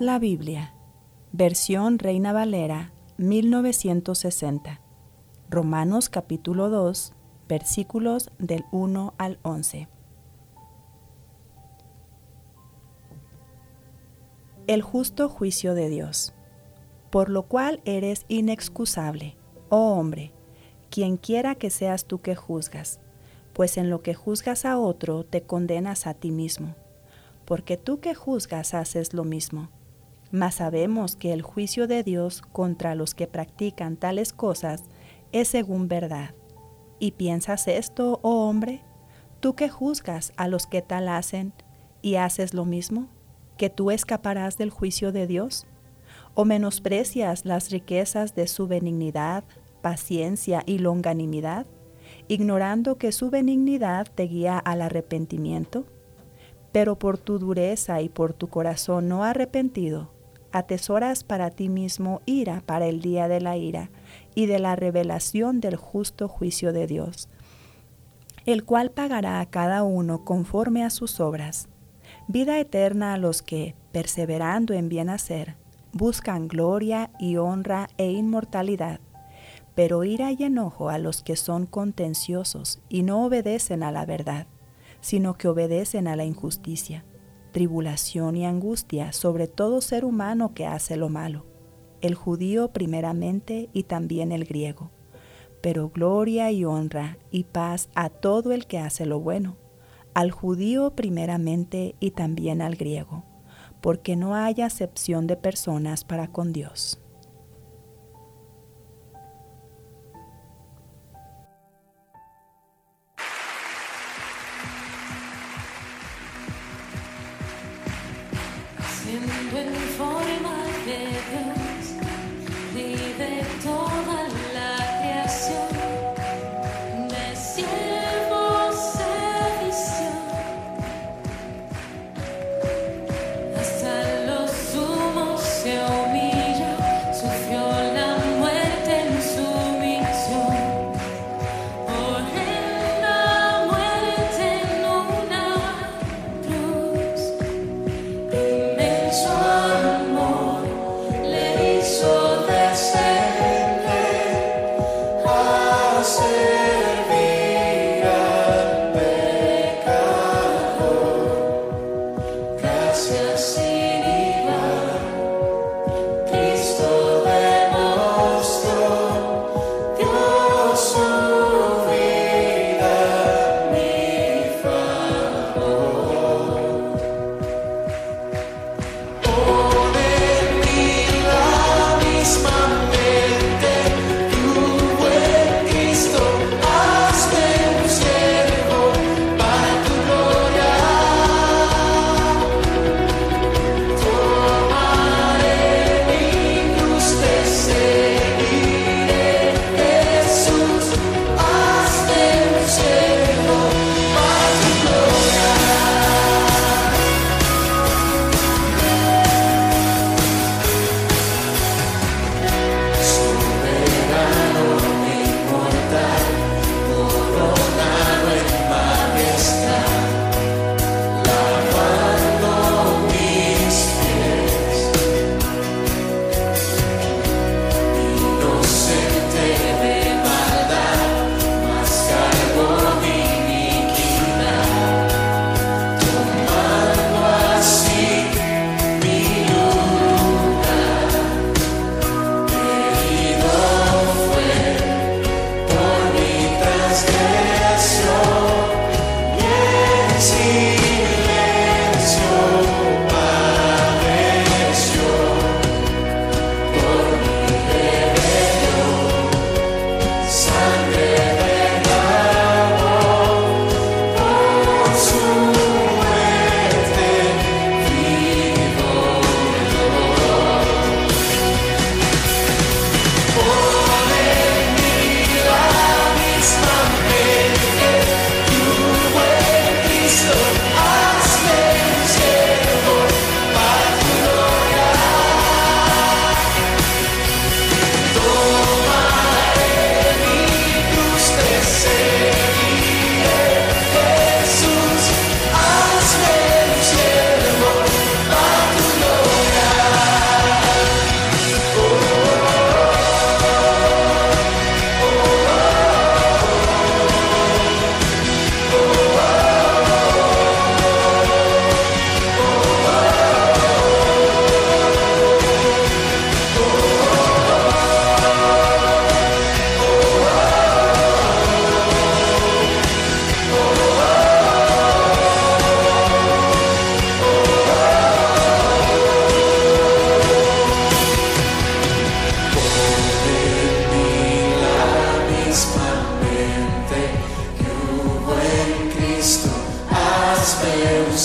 La Biblia, versión Reina Valera 1960, Romanos capítulo 2, versículos del 1 al 11. El justo juicio de Dios, por lo cual eres inexcusable, oh hombre, quien quiera que seas tú que juzgas, pues en lo que juzgas a otro te condenas a ti mismo porque tú que juzgas haces lo mismo. Mas sabemos que el juicio de Dios contra los que practican tales cosas es según verdad. ¿Y piensas esto, oh hombre? Tú que juzgas a los que tal hacen y haces lo mismo, que tú escaparás del juicio de Dios? ¿O menosprecias las riquezas de su benignidad, paciencia y longanimidad, ignorando que su benignidad te guía al arrepentimiento? Pero por tu dureza y por tu corazón no arrepentido, atesoras para ti mismo ira para el día de la ira y de la revelación del justo juicio de Dios, el cual pagará a cada uno conforme a sus obras. Vida eterna a los que, perseverando en bien hacer, buscan gloria y honra e inmortalidad, pero ira y enojo a los que son contenciosos y no obedecen a la verdad sino que obedecen a la injusticia, tribulación y angustia sobre todo ser humano que hace lo malo, el judío primeramente y también el griego, pero gloria y honra y paz a todo el que hace lo bueno, al judío primeramente y también al griego, porque no hay acepción de personas para con Dios.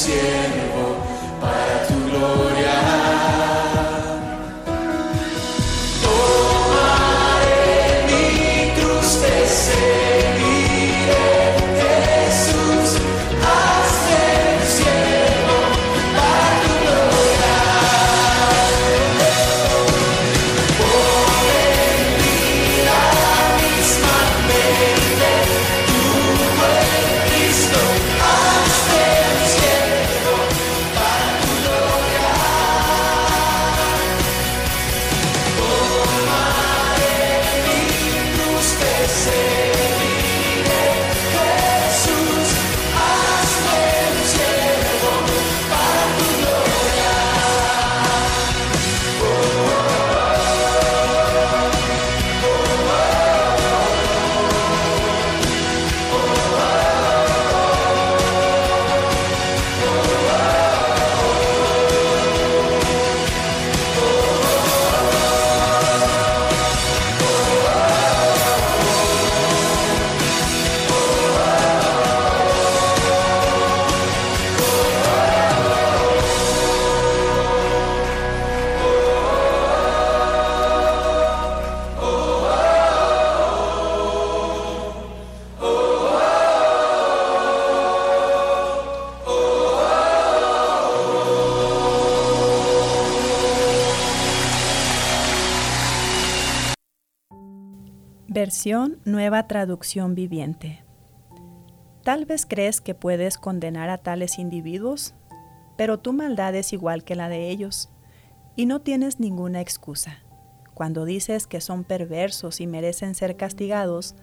siempre. Versión Nueva Traducción Viviente. Tal vez crees que puedes condenar a tales individuos, pero tu maldad es igual que la de ellos, y no tienes ninguna excusa. Cuando dices que son perversos y merecen ser castigados,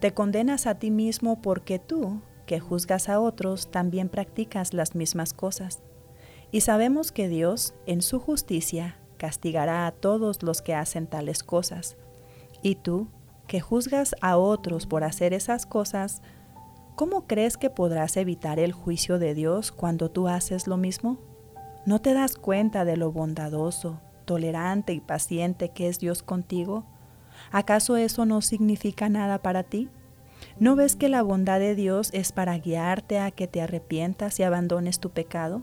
te condenas a ti mismo porque tú, que juzgas a otros, también practicas las mismas cosas. Y sabemos que Dios, en su justicia, castigará a todos los que hacen tales cosas. Y tú, que juzgas a otros por hacer esas cosas, ¿cómo crees que podrás evitar el juicio de Dios cuando tú haces lo mismo? ¿No te das cuenta de lo bondadoso, tolerante y paciente que es Dios contigo? ¿Acaso eso no significa nada para ti? ¿No ves que la bondad de Dios es para guiarte a que te arrepientas y abandones tu pecado?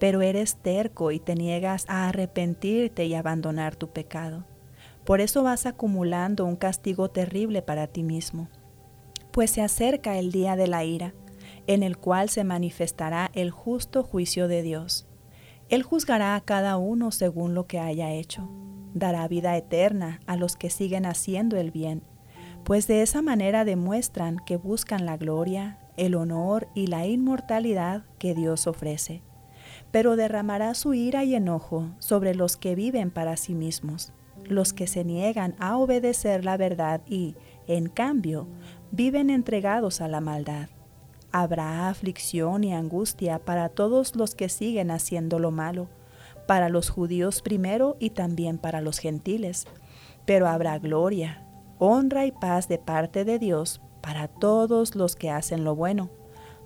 Pero eres terco y te niegas a arrepentirte y abandonar tu pecado. Por eso vas acumulando un castigo terrible para ti mismo. Pues se acerca el día de la ira, en el cual se manifestará el justo juicio de Dios. Él juzgará a cada uno según lo que haya hecho. Dará vida eterna a los que siguen haciendo el bien, pues de esa manera demuestran que buscan la gloria, el honor y la inmortalidad que Dios ofrece. Pero derramará su ira y enojo sobre los que viven para sí mismos los que se niegan a obedecer la verdad y, en cambio, viven entregados a la maldad. Habrá aflicción y angustia para todos los que siguen haciendo lo malo, para los judíos primero y también para los gentiles. Pero habrá gloria, honra y paz de parte de Dios para todos los que hacen lo bueno,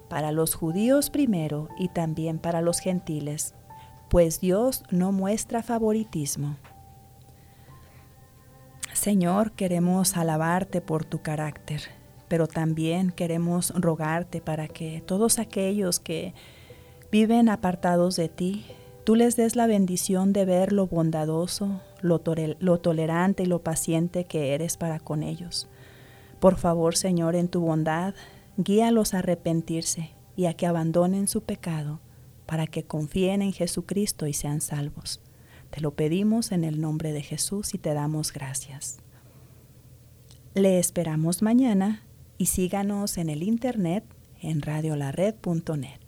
para los judíos primero y también para los gentiles, pues Dios no muestra favoritismo. Señor, queremos alabarte por tu carácter, pero también queremos rogarte para que todos aquellos que viven apartados de ti, tú les des la bendición de ver lo bondadoso, lo, tolerante y lo paciente que eres para con ellos. Por favor, Señor, en tu bondad, guíalos a arrepentirse y a que abandonen su pecado para que confíen en Jesucristo y sean salvos. Te lo pedimos en el nombre de Jesús y te damos gracias. Le esperamos mañana y síganos en el internet en radiolared.net.